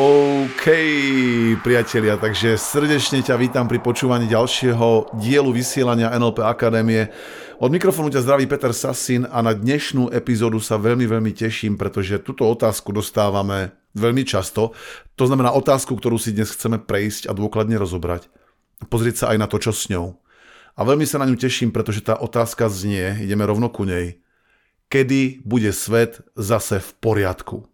OK, priatelia, takže srdečne ťa vítam pri počúvaní ďalšieho dielu vysielania NLP Akadémie. Od mikrofónu ťa zdraví Peter Sasin a na dnešnú epizódu sa veľmi, veľmi teším, pretože túto otázku dostávame veľmi často. To znamená otázku, ktorú si dnes chceme prejsť a dôkladne rozobrať. Pozrieť sa aj na to, čo s ňou. A veľmi sa na ňu teším, pretože tá otázka znie, ideme rovno ku nej. Kedy bude svet zase v poriadku?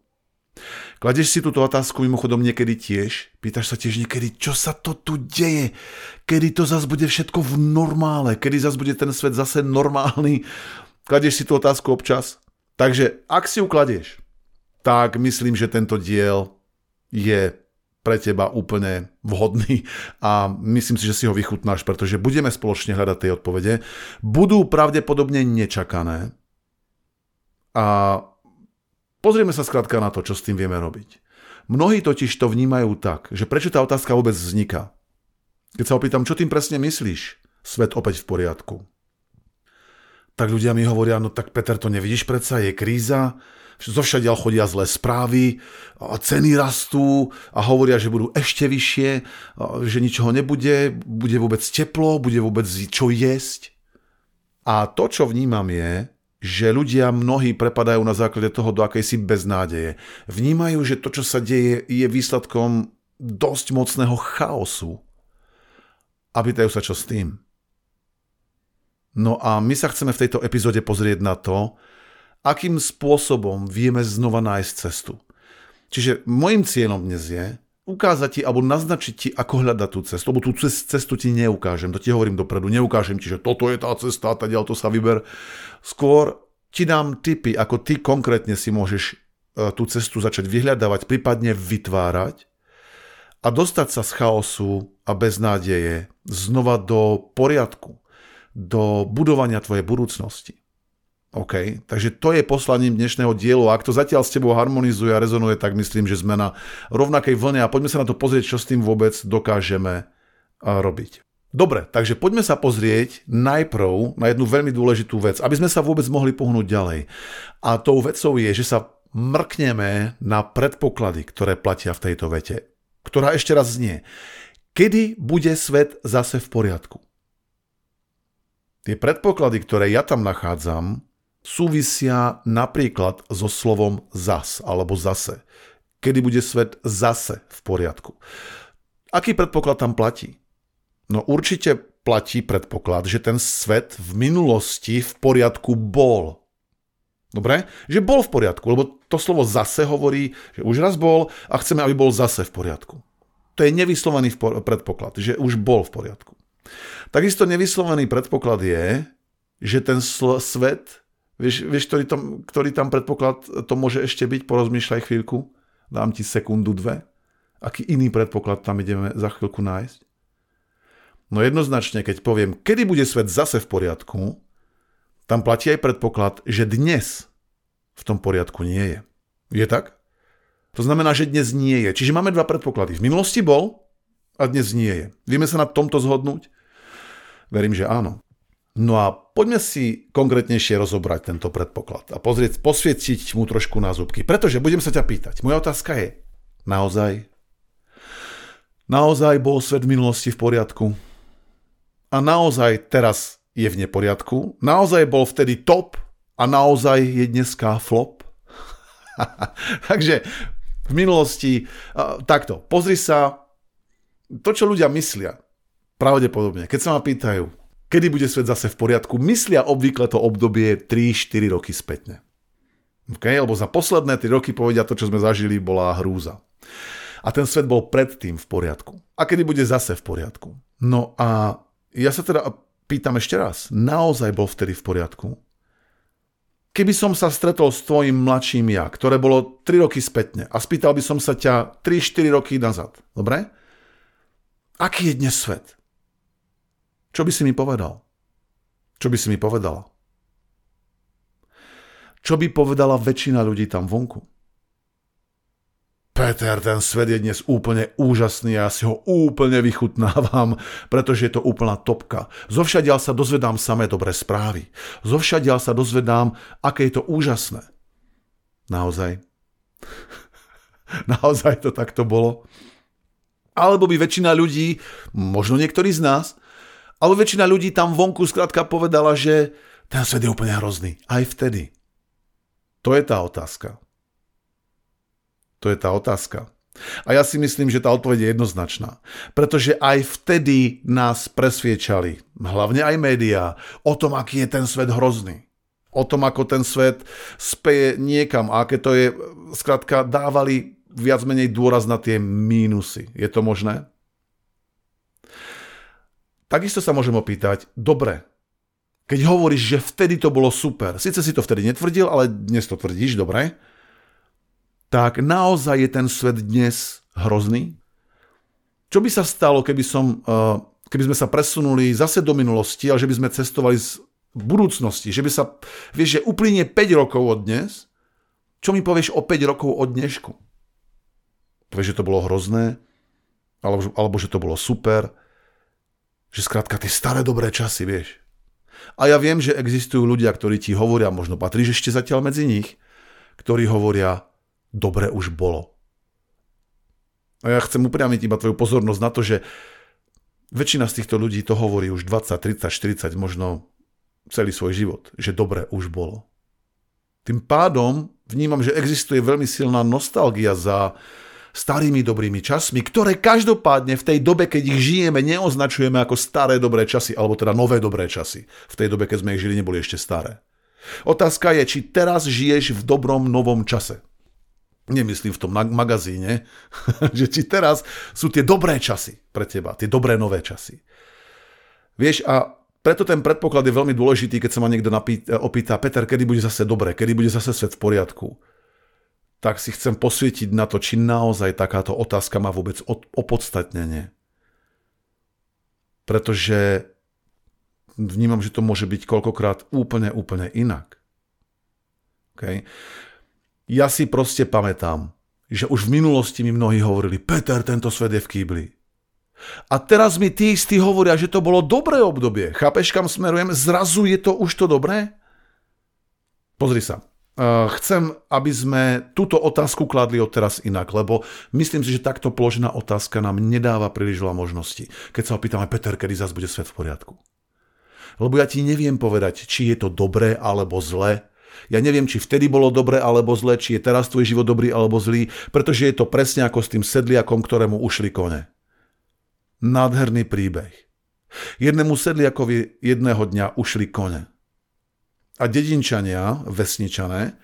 Kladeš si túto otázku mimochodom niekedy tiež? Pýtaš sa tiež niekedy, čo sa to tu deje? Kedy to zase bude všetko v normále? Kedy zase bude ten svet zase normálny? Kladeš si tú otázku občas? Takže ak si ju kladeš, tak myslím, že tento diel je pre teba úplne vhodný a myslím si, že si ho vychutnáš, pretože budeme spoločne hľadať tie odpovede. Budú pravdepodobne nečakané a Pozrieme sa skrátka na to, čo s tým vieme robiť. Mnohí totiž to vnímajú tak, že prečo tá otázka vôbec vzniká. Keď sa opýtam, čo tým presne myslíš, svet opäť v poriadku. Tak ľudia mi hovoria, no tak Peter, to nevidíš predsa, je kríza, zo všadiaľ chodia zlé správy, ceny rastú a hovoria, že budú ešte vyššie, že ničoho nebude, bude vôbec teplo, bude vôbec čo jesť. A to, čo vnímam je, že ľudia mnohí prepadajú na základe toho do akejsi beznádeje. Vnímajú, že to, čo sa deje, je výsledkom dosť mocného chaosu. A pýtajú sa, čo s tým. No a my sa chceme v tejto epizóde pozrieť na to, akým spôsobom vieme znova nájsť cestu. Čiže môjim cieľom dnes je ukázať ti alebo naznačiť ti, ako hľadať tú cestu, lebo tú cestu ti neukážem, to ti hovorím dopredu, neukážem ti, že toto je tá cesta, tá to sa vyber. Skôr ti dám tipy, ako ty konkrétne si môžeš e, tú cestu začať vyhľadávať, prípadne vytvárať a dostať sa z chaosu a beznádeje znova do poriadku, do budovania tvojej budúcnosti. OK, takže to je poslaním dnešného dielu. Ak to zatiaľ s tebou harmonizuje a rezonuje, tak myslím, že sme na rovnakej vlne a poďme sa na to pozrieť, čo s tým vôbec dokážeme robiť. Dobre, takže poďme sa pozrieť najprv na jednu veľmi dôležitú vec, aby sme sa vôbec mohli pohnúť ďalej. A tou vecou je, že sa mrkneme na predpoklady, ktoré platia v tejto vete, ktorá ešte raz znie. Kedy bude svet zase v poriadku? Tie predpoklady, ktoré ja tam nachádzam, súvisia napríklad so slovom zas alebo zase. Kedy bude svet zase v poriadku. Aký predpoklad tam platí? No určite platí predpoklad, že ten svet v minulosti v poriadku bol. Dobre? Že bol v poriadku, lebo to slovo zase hovorí, že už raz bol a chceme, aby bol zase v poriadku. To je nevyslovený predpoklad, že už bol v poriadku. Takisto nevyslovený predpoklad je, že ten svet Vieš, vieš ktorý, tam, ktorý tam predpoklad to môže ešte byť? Porozmýšľaj chvíľku. Dám ti sekundu, dve. Aký iný predpoklad tam ideme za chvíľku nájsť? No jednoznačne, keď poviem, kedy bude svet zase v poriadku, tam platí aj predpoklad, že dnes v tom poriadku nie je. Je tak? To znamená, že dnes nie je. Čiže máme dva predpoklady. V minulosti bol a dnes nie je. Vieme sa na tomto zhodnúť? Verím, že áno. No a poďme si konkrétnejšie rozobrať tento predpoklad a pozrieť, posvietiť mu trošku na zúbky. Pretože budem sa ťa pýtať. Moja otázka je, naozaj? Naozaj bol svet v minulosti v poriadku? A naozaj teraz je v neporiadku? Naozaj bol vtedy top a naozaj je dneska flop? Takže v minulosti, takto, pozri sa, to, čo ľudia myslia, pravdepodobne, keď sa ma pýtajú, kedy bude svet zase v poriadku, myslia obvykle to obdobie 3-4 roky spätne. Okay? Lebo za posledné 3 roky povedia to, čo sme zažili, bola hrúza. A ten svet bol predtým v poriadku. A kedy bude zase v poriadku? No a ja sa teda pýtam ešte raz, naozaj bol vtedy v poriadku? Keby som sa stretol s tvojim mladším ja, ktoré bolo 3 roky spätne a spýtal by som sa ťa 3-4 roky nazad, dobre? Aký je dnes svet? Čo by si mi povedal? Čo by si mi povedala? Čo by povedala väčšina ľudí tam vonku? Peter, ten svet je dnes úplne úžasný a ja si ho úplne vychutnávam, pretože je to úplná topka. Zovšadiaľ sa dozvedám samé dobré správy. Zovšadiaľ sa dozvedám, aké je to úžasné. Naozaj. Naozaj to takto bolo. Alebo by väčšina ľudí, možno niektorí z nás, alebo väčšina ľudí tam vonku skrátka povedala, že ten svet je úplne hrozný. Aj vtedy. To je tá otázka. To je tá otázka. A ja si myslím, že tá odpoveď je jednoznačná. Pretože aj vtedy nás presviečali, hlavne aj médiá, o tom, aký je ten svet hrozný. O tom, ako ten svet speje niekam a aké to je, skrátka dávali viac menej dôraz na tie mínusy. Je to možné? Takisto sa môžem opýtať, dobre, keď hovoríš, že vtedy to bolo super, síce si to vtedy netvrdil, ale dnes to tvrdíš, dobre, tak naozaj je ten svet dnes hrozný? Čo by sa stalo, keby, som, eh, keby sme sa presunuli zase do minulosti a že by sme cestovali z budúcnosti, že by sa, vieš, že uplynie 5 rokov od dnes, čo mi povieš o 5 rokov od dnešku? Povieš, že to bolo hrozné, alebo, alebo že to bolo super, že skrátka tie staré dobré časy, vieš. A ja viem, že existujú ľudia, ktorí ti hovoria, možno patríš ešte zatiaľ medzi nich, ktorí hovoria, dobre už bolo. A ja chcem upriamiť iba tvoju pozornosť na to, že väčšina z týchto ľudí to hovorí už 20, 30, 40, možno celý svoj život, že dobre už bolo. Tým pádom vnímam, že existuje veľmi silná nostalgia za starými dobrými časmi, ktoré každopádne v tej dobe, keď ich žijeme, neoznačujeme ako staré dobré časy, alebo teda nové dobré časy. V tej dobe, keď sme ich žili, neboli ešte staré. Otázka je, či teraz žiješ v dobrom novom čase nemyslím v tom magazíne, že či teraz sú tie dobré časy pre teba, tie dobré nové časy. Vieš, a preto ten predpoklad je veľmi dôležitý, keď sa ma niekto napí, opýta, Peter, kedy bude zase dobre, kedy bude zase svet v poriadku. Tak si chcem posvietiť na to, či naozaj takáto otázka má vôbec opodstatnenie. Pretože vnímam, že to môže byť koľkokrát úplne, úplne inak. Okay? Ja si proste pamätám, že už v minulosti mi mnohí hovorili, Peter, tento svet je v kýbli. A teraz mi tí istí hovoria, že to bolo dobré obdobie. Chápeš, kam smerujem? Zrazu je to už to dobré? Pozri sa. Chcem, aby sme túto otázku kladli odteraz inak, lebo myslím si, že takto položená otázka nám nedáva príliš veľa možností. Keď sa opýtame, Peter, kedy zase bude svet v poriadku? Lebo ja ti neviem povedať, či je to dobré alebo zlé, ja neviem, či vtedy bolo dobre alebo zle, či je teraz tvoj život dobrý alebo zlý, pretože je to presne ako s tým sedliakom, ktorému ušli kone. Nádherný príbeh. Jednému sedliakovi jedného dňa ušli kone. A dedinčania, vesničané,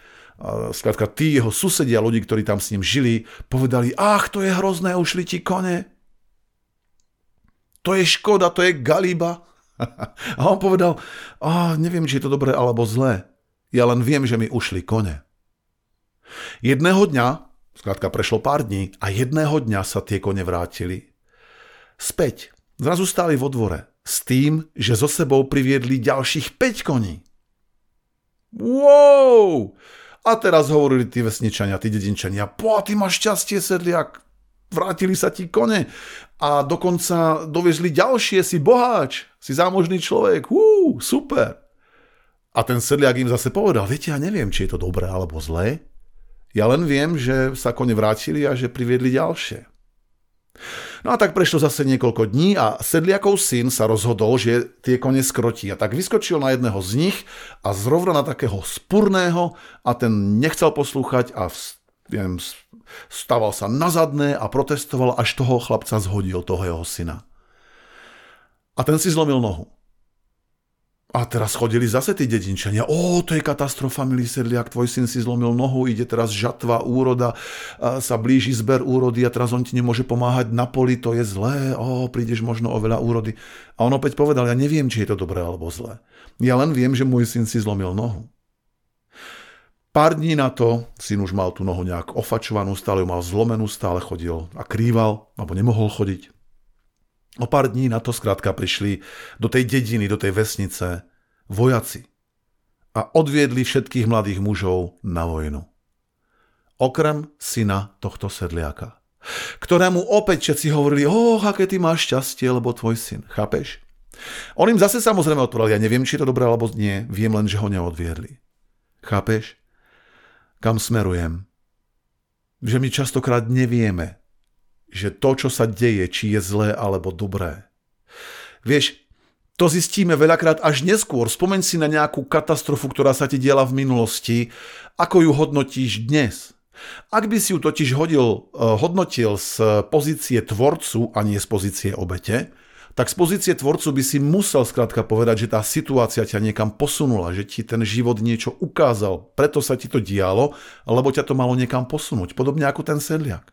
skladka tí jeho susedia, ľudí, ktorí tam s ním žili, povedali, ach, to je hrozné, ušli ti kone. To je škoda, to je galiba. A on povedal, oh, neviem, či je to dobré alebo zlé. Ja len viem, že mi ušli kone. Jedného dňa, skrátka prešlo pár dní, a jedného dňa sa tie kone vrátili. Späť, zrazu stáli vo dvore, s tým, že so sebou priviedli ďalších 5 koní. Wow! A teraz hovorili tí vesničania, tí dedinčania, po, ty máš šťastie, sedliak, vrátili sa ti kone a dokonca dovezli ďalšie, si boháč, si zámožný človek, hú, super. A ten sedliak im zase povedal, viete, ja neviem, či je to dobré alebo zlé. Ja len viem, že sa kone vrátili a že priviedli ďalšie. No a tak prešlo zase niekoľko dní a sedliakov syn sa rozhodol, že tie kone skrotí. A tak vyskočil na jedného z nich a zrovna na takého spurného a ten nechcel poslúchať a viem, stával sa na zadné a protestoval, až toho chlapca zhodil, toho jeho syna. A ten si zlomil nohu. A teraz chodili zase tí dedinčania. Ó, to je katastrofa, milý sedliak, tvoj syn si zlomil nohu, ide teraz žatva, úroda, sa blíži zber úrody a teraz on ti nemôže pomáhať na poli, to je zlé, ó, prídeš možno o veľa úrody. A on opäť povedal, ja neviem, či je to dobré alebo zlé. Ja len viem, že môj syn si zlomil nohu. Pár dní na to syn už mal tú nohu nejak ofačovanú, stále ju mal zlomenú, stále chodil a krýval, alebo nemohol chodiť. O pár dní na to skrátka prišli do tej dediny, do tej vesnice vojaci a odviedli všetkých mladých mužov na vojnu. okrem syna tohto sedliaka, ktorému opäť všetci hovorili, oh, aké ty máš šťastie, lebo tvoj syn. Chápeš? On im zase samozrejme odpovedal, ja neviem, či je to dobré alebo nie, viem len, že ho neodviedli. Chápeš? Kam smerujem? Že my častokrát nevieme, že to, čo sa deje, či je zlé alebo dobré. Vieš, to zistíme veľakrát až neskôr. Spomeň si na nejakú katastrofu, ktorá sa ti diela v minulosti, ako ju hodnotíš dnes. Ak by si ju totiž hodil, eh, hodnotil z pozície tvorcu a nie z pozície obete, tak z pozície tvorcu by si musel skrátka povedať, že tá situácia ťa niekam posunula, že ti ten život niečo ukázal, preto sa ti to dialo, lebo ťa to malo niekam posunúť. Podobne ako ten sedliak.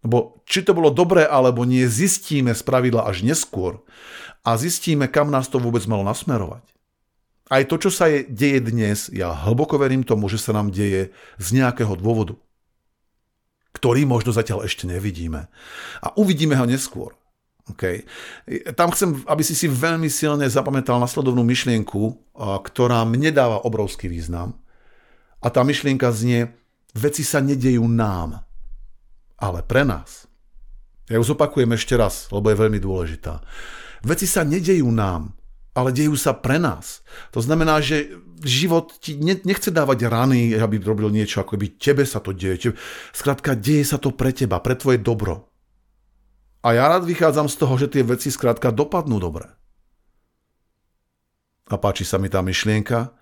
Lebo či to bolo dobré alebo nie, zistíme z pravidla až neskôr a zistíme, kam nás to vôbec malo nasmerovať. Aj to, čo sa je, deje dnes, ja hlboko verím tomu, že sa nám deje z nejakého dôvodu, ktorý možno zatiaľ ešte nevidíme. A uvidíme ho neskôr. Okay. Tam chcem, aby si si veľmi silne zapamätal nasledovnú myšlienku, ktorá mne dáva obrovský význam. A tá myšlienka znie, veci sa nedejú nám, ale pre nás. Ja ju zopakujem ešte raz, lebo je veľmi dôležitá. Veci sa nedejú nám, ale dejú sa pre nás. To znamená, že život ti nechce dávať rany, aby robil niečo, ako by tebe sa to deje. Skrátka, deje sa to pre teba, pre tvoje dobro. A ja rád vychádzam z toho, že tie veci skrátka dopadnú dobre. A páči sa mi tá myšlienka,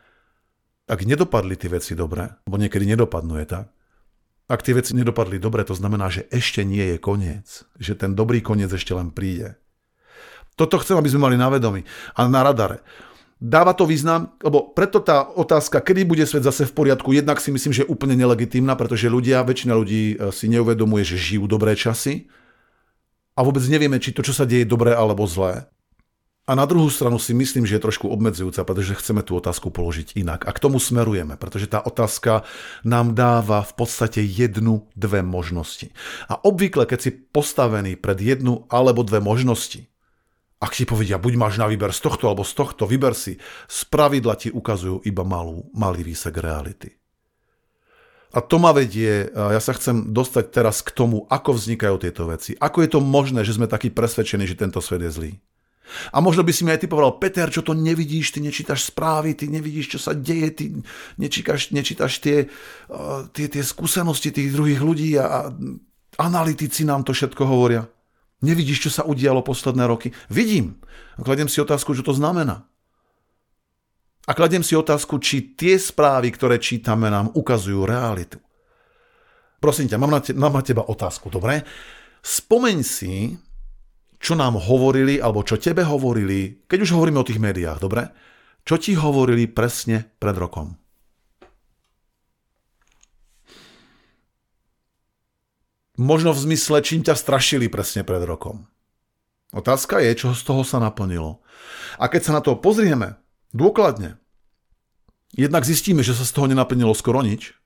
ak nedopadli tie veci dobre, lebo niekedy nedopadnú je tak, ak tie veci nedopadli dobre, to znamená, že ešte nie je koniec. Že ten dobrý koniec ešte len príde. Toto chcem, aby sme mali na vedomí a na radare. Dáva to význam, lebo preto tá otázka, kedy bude svet zase v poriadku, jednak si myslím, že je úplne nelegitímna, pretože ľudia, väčšina ľudí e, si neuvedomuje, že žijú dobré časy a vôbec nevieme, či to, čo sa deje, je dobré alebo zlé. A na druhú stranu si myslím, že je trošku obmedzujúca, pretože chceme tú otázku položiť inak. A k tomu smerujeme, pretože tá otázka nám dáva v podstate jednu, dve možnosti. A obvykle, keď si postavený pred jednu alebo dve možnosti, ak si povedia, buď máš na výber z tohto alebo z tohto, vyber si, z pravidla ti ukazujú iba malú, malý výsek reality. A to ma vedie, ja sa chcem dostať teraz k tomu, ako vznikajú tieto veci. Ako je to možné, že sme takí presvedčení, že tento svet je zlý. A možno by si mi aj ty povedal, Peter, čo to nevidíš, ty nečítaš správy, ty nevidíš, čo sa deje, ty nečítaš, nečítaš tie, uh, tie, tie skúsenosti tých druhých ľudí a, a analytici nám to všetko hovoria. Nevidíš, čo sa udialo posledné roky? Vidím. A kladiem si otázku, čo to znamená. A kladiem si otázku, či tie správy, ktoré čítame, nám ukazujú realitu. Prosím ťa, mám na, te, mám na teba otázku, dobre? Spomeň si, čo nám hovorili, alebo čo tebe hovorili, keď už hovoríme o tých médiách, dobre? Čo ti hovorili presne pred rokom? Možno v zmysle, čím ťa strašili presne pred rokom. Otázka je, čo z toho sa naplnilo. A keď sa na to pozrieme dôkladne, jednak zistíme, že sa z toho nenaplnilo skoro nič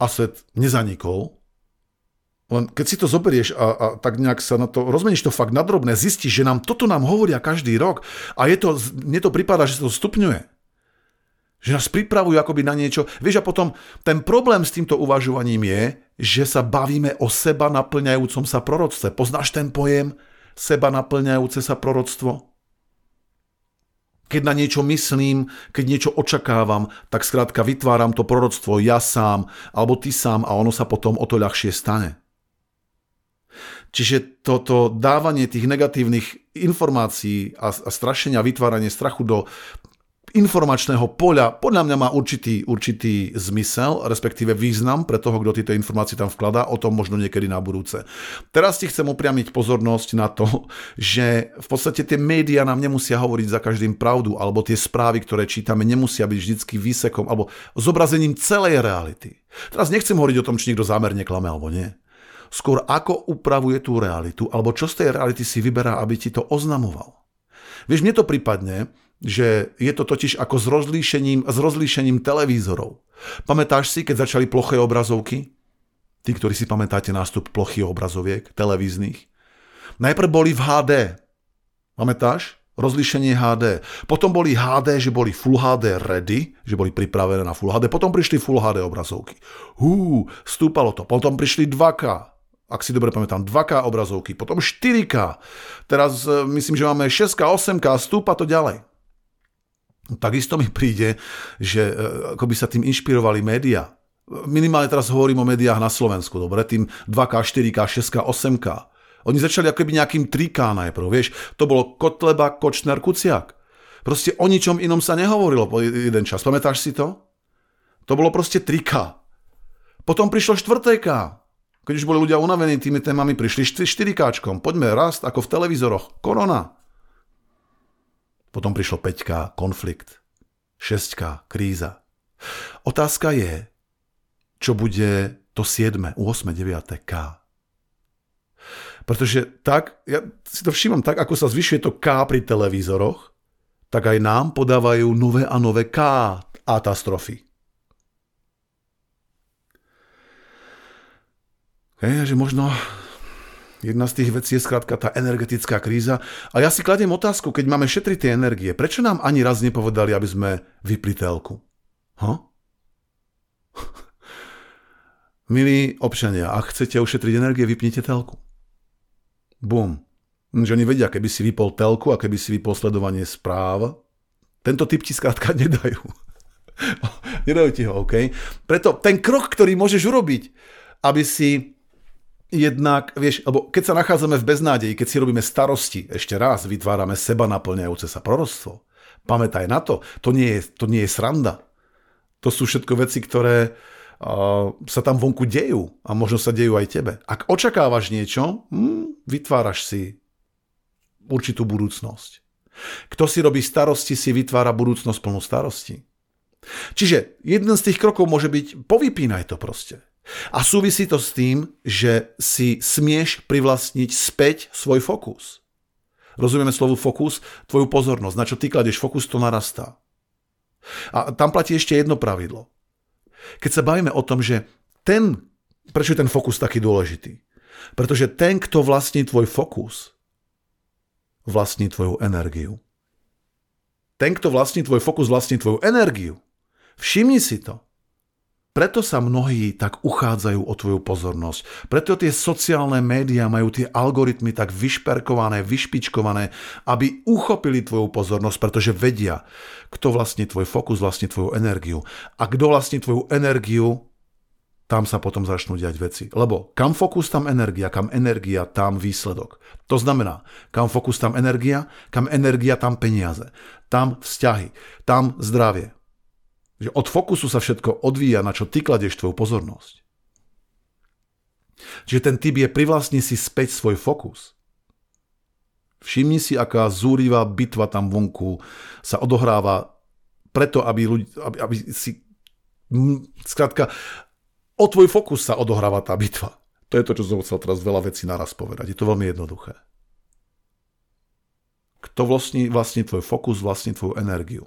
a svet nezanikol, len keď si to zoberieš a, a tak nejak sa na to, rozmeníš to fakt nadrobné, zistíš, že nám toto nám hovoria každý rok a je to, mne to prípada, že sa to stupňuje. Že nás pripravujú akoby na niečo. Vieš, a potom ten problém s týmto uvažovaním je, že sa bavíme o seba naplňajúcom sa proroctve. Poznáš ten pojem? Seba naplňajúce sa proroctvo? Keď na niečo myslím, keď niečo očakávam, tak skrátka vytváram to proroctvo ja sám, alebo ty sám a ono sa potom o to ľahšie stane. Čiže toto dávanie tých negatívnych informácií a, a strašenia, vytváranie strachu do informačného poľa podľa mňa má určitý, určitý zmysel, respektíve význam pre toho, kto tieto informácie tam vkladá, o tom možno niekedy na budúce. Teraz ti chcem upriamiť pozornosť na to, že v podstate tie médiá nám nemusia hovoriť za každým pravdu, alebo tie správy, ktoré čítame, nemusia byť vždycky výsekom alebo zobrazením celej reality. Teraz nechcem hovoriť o tom, či niekto zámerne klame alebo nie skôr ako upravuje tú realitu, alebo čo z tej reality si vyberá, aby ti to oznamoval. Vieš, mne to prípadne, že je to totiž ako s rozlíšením, s rozlíšením televízorov. Pamätáš si, keď začali ploché obrazovky? Tí, ktorí si pamätáte nástup plochých obrazoviek, televíznych. Najprv boli v HD. Pamätáš? rozlíšenie HD. Potom boli HD, že boli Full HD ready, že boli pripravené na Full HD. Potom prišli Full HD obrazovky. Hú, stúpalo to. Potom prišli 2K, ak si dobre pamätám, 2K obrazovky. Potom 4K. Teraz e, myslím, že máme 6K, 8K, stúpa to ďalej. Takisto mi príde, že e, ako by sa tým inšpirovali médiá. Minimálne teraz hovorím o médiách na Slovensku, dobre, tým 2K, 4K, 6K, 8K. Oni začali ako keby nejakým 3K najprv, vieš, to bolo Kotleba, Kočner, Kuciak. Proste o ničom inom sa nehovorilo po jeden čas. Pamätáš si to? To bolo proste 3K. Potom prišlo 4K. Keď už boli ľudia unavení tými témami, prišli 4K. Poďme rast ako v televízoroch. Korona. Potom prišlo 5K, konflikt. 6K, kríza. Otázka je, čo bude to 7., 8., 9. K. Pretože tak, ja si to všímam, tak ako sa zvyšuje to K pri televízoroch, tak aj nám podávajú nové a nové K katastrofy. Hej, že možno jedna z tých vecí je skrátka tá energetická kríza. A ja si kladiem otázku, keď máme šetriť tie energie, prečo nám ani raz nepovedali, aby sme vypli telku? Huh? Milí občania, ak chcete ušetriť energie, vypnite telku. Bum. Že oni vedia, keby si vypol telku a keby si vypol sledovanie správ, tento typ ti skrátka nedajú. nedajú ti ho, OK? Preto ten krok, ktorý môžeš urobiť, aby si jednak, vieš, lebo keď sa nachádzame v beznádeji, keď si robíme starosti, ešte raz vytvárame seba naplňajúce sa proroctvo. Pamätaj na to, to nie je, to nie je sranda. To sú všetko veci, ktoré sa tam vonku dejú a možno sa dejú aj tebe. Ak očakávaš niečo, hm, vytváraš si určitú budúcnosť. Kto si robí starosti, si vytvára budúcnosť plnú starosti. Čiže jeden z tých krokov môže byť povypínaj to proste. A súvisí to s tým, že si smieš privlastniť späť svoj fokus. Rozumieme slovu fokus? Tvoju pozornosť. Na čo ty kladeš fokus, to narastá. A tam platí ešte jedno pravidlo. Keď sa bavíme o tom, že ten, prečo je ten fokus taký dôležitý? Pretože ten, kto vlastní tvoj fokus, vlastní tvoju energiu. Ten, kto vlastní tvoj fokus, vlastní tvoju energiu. Všimni si to. Preto sa mnohí tak uchádzajú o tvoju pozornosť. Preto tie sociálne médiá majú tie algoritmy tak vyšperkované, vyšpičkované, aby uchopili tvoju pozornosť, pretože vedia, kto vlastní tvoj fokus, vlastní tvoju energiu. A kto vlastní tvoju energiu, tam sa potom začnú diať veci. Lebo kam fokus, tam energia, kam energia, tam výsledok. To znamená, kam fokus, tam energia, kam energia, tam peniaze, tam vzťahy, tam zdravie, že od fokusu sa všetko odvíja, na čo ty kladieš tvoju pozornosť. Čiže ten typ je privlastni si späť svoj fokus. Všimni si, aká zúrivá bitva tam vonku sa odohráva preto, aby, ľudí, aby, aby si... Skrátka, o tvoj fokus sa odohráva tá bitva. To je to, čo som chcel teraz veľa vecí naraz povedať. Je to veľmi jednoduché. Kto vlastní, vlastní tvoj fokus, vlastní tvoju energiu.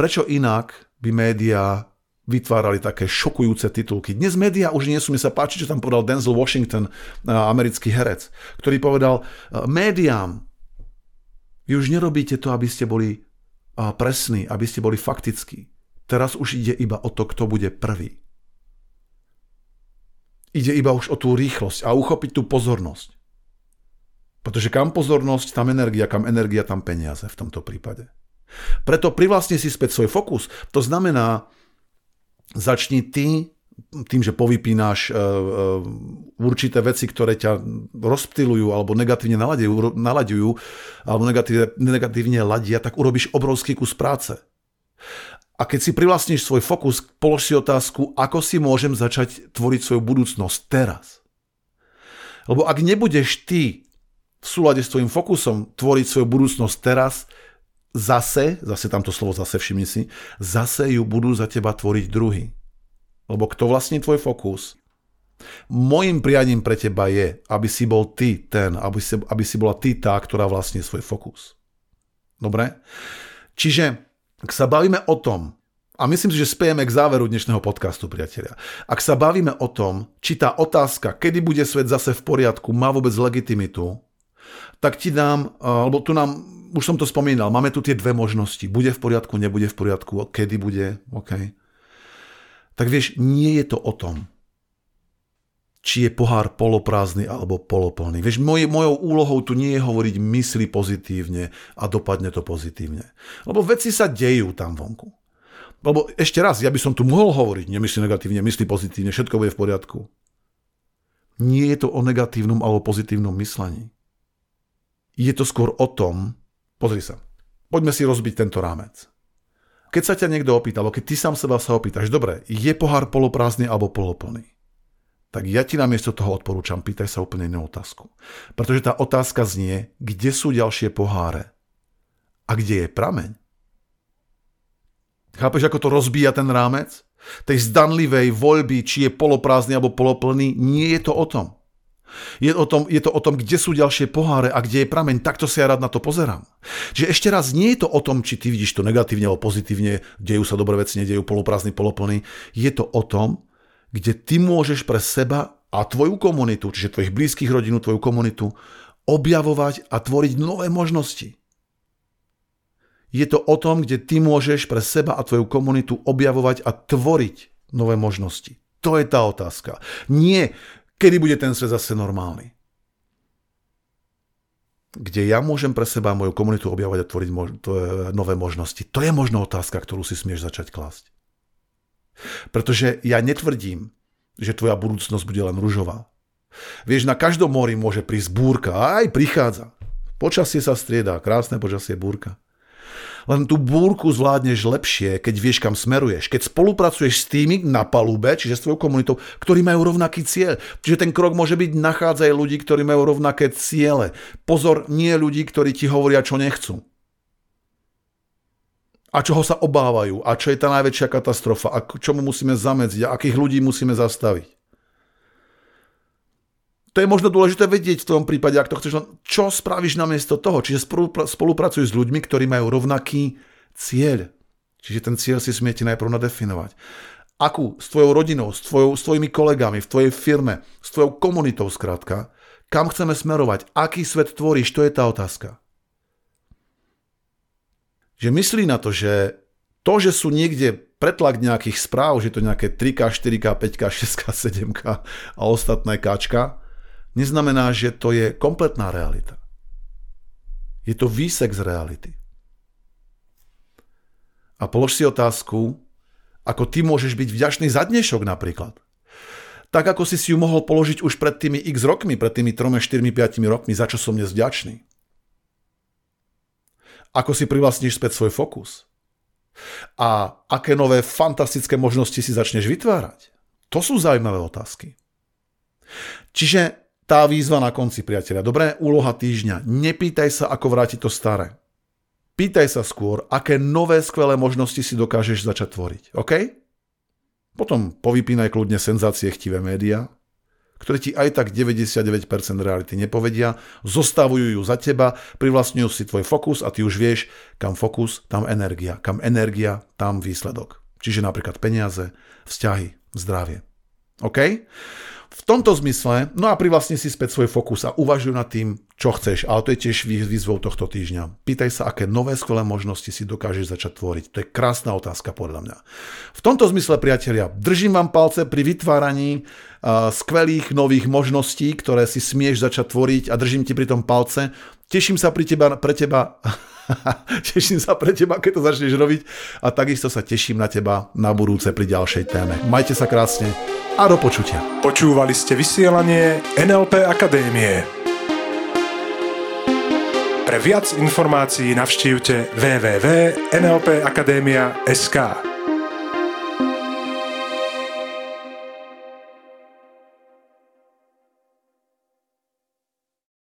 Prečo inak by médiá vytvárali také šokujúce titulky. Dnes médiá už nie sú, mi sa páči, čo tam povedal Denzel Washington, americký herec, ktorý povedal, médiám, vy už nerobíte to, aby ste boli presní, aby ste boli faktickí. Teraz už ide iba o to, kto bude prvý. Ide iba už o tú rýchlosť a uchopiť tú pozornosť. Pretože kam pozornosť, tam energia, kam energia, tam peniaze v tomto prípade. Preto privlastne si späť svoj fokus. To znamená, začni ty tým, že povypínáš uh, uh, určité veci, ktoré ťa rozptilujú alebo negatívne naladujú, naladujú alebo negatívne, negatívne ladia, tak urobíš obrovský kus práce. A keď si privlastníš svoj fokus, polož si otázku, ako si môžem začať tvoriť svoju budúcnosť teraz. Lebo ak nebudeš ty v súlade s tvojim fokusom tvoriť svoju budúcnosť teraz, zase, zase tamto slovo zase všimni si, zase ju budú za teba tvoriť druhý. Lebo kto vlastní tvoj fokus? Mojím prianím pre teba je, aby si bol ty ten, aby si, aby si bola ty tá, ktorá vlastní svoj fokus. Dobre? Čiže, ak sa bavíme o tom, a myslím si, že spejeme k záveru dnešného podcastu, priatelia. Ak sa bavíme o tom, či tá otázka, kedy bude svet zase v poriadku, má vôbec legitimitu, tak ti dám, alebo tu nám už som to spomínal, máme tu tie dve možnosti. Bude v poriadku, nebude v poriadku, kedy bude, OK. Tak vieš, nie je to o tom, či je pohár poloprázdny alebo poloplný. Vieš, moj, mojou úlohou tu nie je hovoriť mysli pozitívne a dopadne to pozitívne. Lebo veci sa dejú tam vonku. Lebo ešte raz, ja by som tu mohol hovoriť, nemyslí negatívne, myslí pozitívne, všetko bude v poriadku. Nie je to o negatívnom alebo pozitívnom myslení. Je to skôr o tom, pozri sa, poďme si rozbiť tento rámec. Keď sa ťa niekto opýta, alebo keď ty sám seba sa opýtaš, dobre, je pohár poloprázdny alebo poloplný? tak ja ti namiesto toho odporúčam, pýtaj sa úplne inú otázku. Pretože tá otázka znie, kde sú ďalšie poháre a kde je prameň. Chápeš, ako to rozbíja ten rámec? Tej zdanlivej voľby, či je poloprázdny alebo poloplný, nie je to o tom. Je, o tom, je to o tom, kde sú ďalšie poháre a kde je prameň. Takto sa ja rád na to pozerám. Čiže ešte raz, nie je to o tom, či ty vidíš to negatívne alebo pozitívne, dejú sa dobré veci, nedejú poloprázdny, poloplný. Je to o tom, kde ty môžeš pre seba a tvoju komunitu, čiže tvojich blízkych rodinu, tvoju komunitu, objavovať a tvoriť nové možnosti. Je to o tom, kde ty môžeš pre seba a tvoju komunitu objavovať a tvoriť nové možnosti. To je tá otázka. Nie, kedy bude ten svet zase normálny. Kde ja môžem pre seba a moju komunitu objavovať a tvoriť mož- to nové možnosti. To je možno otázka, ktorú si smieš začať klásť. Pretože ja netvrdím, že tvoja budúcnosť bude len ružová. Vieš, na každom mori môže prísť búrka a aj prichádza. Počasie sa striedá, krásne počasie búrka. Len tú búrku zvládneš lepšie, keď vieš, kam smeruješ. Keď spolupracuješ s tými na palube, čiže s tvojou komunitou, ktorí majú rovnaký cieľ. Čiže ten krok môže byť nachádzaj ľudí, ktorí majú rovnaké ciele. Pozor, nie ľudí, ktorí ti hovoria, čo nechcú a čoho sa obávajú a čo je tá najväčšia katastrofa a čomu musíme zamedziť a akých ľudí musíme zastaviť. Je možno dôležité vedieť v tom prípade, ak to chceš, čo spravíš namiesto toho. Čiže spolupracuj s ľuďmi, ktorí majú rovnaký cieľ. Čiže ten cieľ si smiete najprv nadefinovať. Akú s tvojou rodinou, s, tvojou, s tvojimi kolegami, v tvojej firme, s tvojou komunitou skrátka, kam chceme smerovať, aký svet tvoríš, to je tá otázka že myslí na to, že to, že sú niekde pretlak nejakých správ, že to nejaké 3K, 4K, 5K, 6K, 7K a ostatné Kčka, neznamená, že to je kompletná realita. Je to výsek z reality. A polož si otázku, ako ty môžeš byť vďačný za dnešok napríklad. Tak ako si si ju mohol položiť už pred tými x rokmi, pred tými 3, 4, 5 rokmi, za čo som dnes vďačný ako si privlastníš späť svoj fokus a aké nové fantastické možnosti si začneš vytvárať. To sú zaujímavé otázky. Čiže tá výzva na konci, priateľia. Dobré, úloha týždňa. Nepýtaj sa, ako vrátiť to staré. Pýtaj sa skôr, aké nové skvelé možnosti si dokážeš začať tvoriť. OK? Potom povypínaj kľudne senzácie chtivé médiá, ktoré ti aj tak 99% reality nepovedia, zostavujú ju za teba, privlastňujú si tvoj fokus a ty už vieš, kam fokus, tam energia, kam energia, tam výsledok. Čiže napríklad peniaze, vzťahy, zdravie. OK? V tomto zmysle, no a privlastne si späť svoj fokus a uvažuj nad tým, čo chceš, ale to je tiež výzvou tohto týždňa. Pýtaj sa, aké nové skvelé možnosti si dokážeš začať tvoriť. To je krásna otázka podľa mňa. V tomto zmysle, priatelia, držím vám palce pri vytváraní uh, skvelých nových možností, ktoré si smieš začať tvoriť a držím ti pri tom palce. Teším sa pri teba, pre teba teším sa pre teba, keď to začneš robiť a takisto sa teším na teba na budúce pri ďalšej téme. Majte sa krásne a do počutia. Počúvali ste vysielanie NLP Akadémie. Pre viac informácií navštívte www.nlpakademia.sk.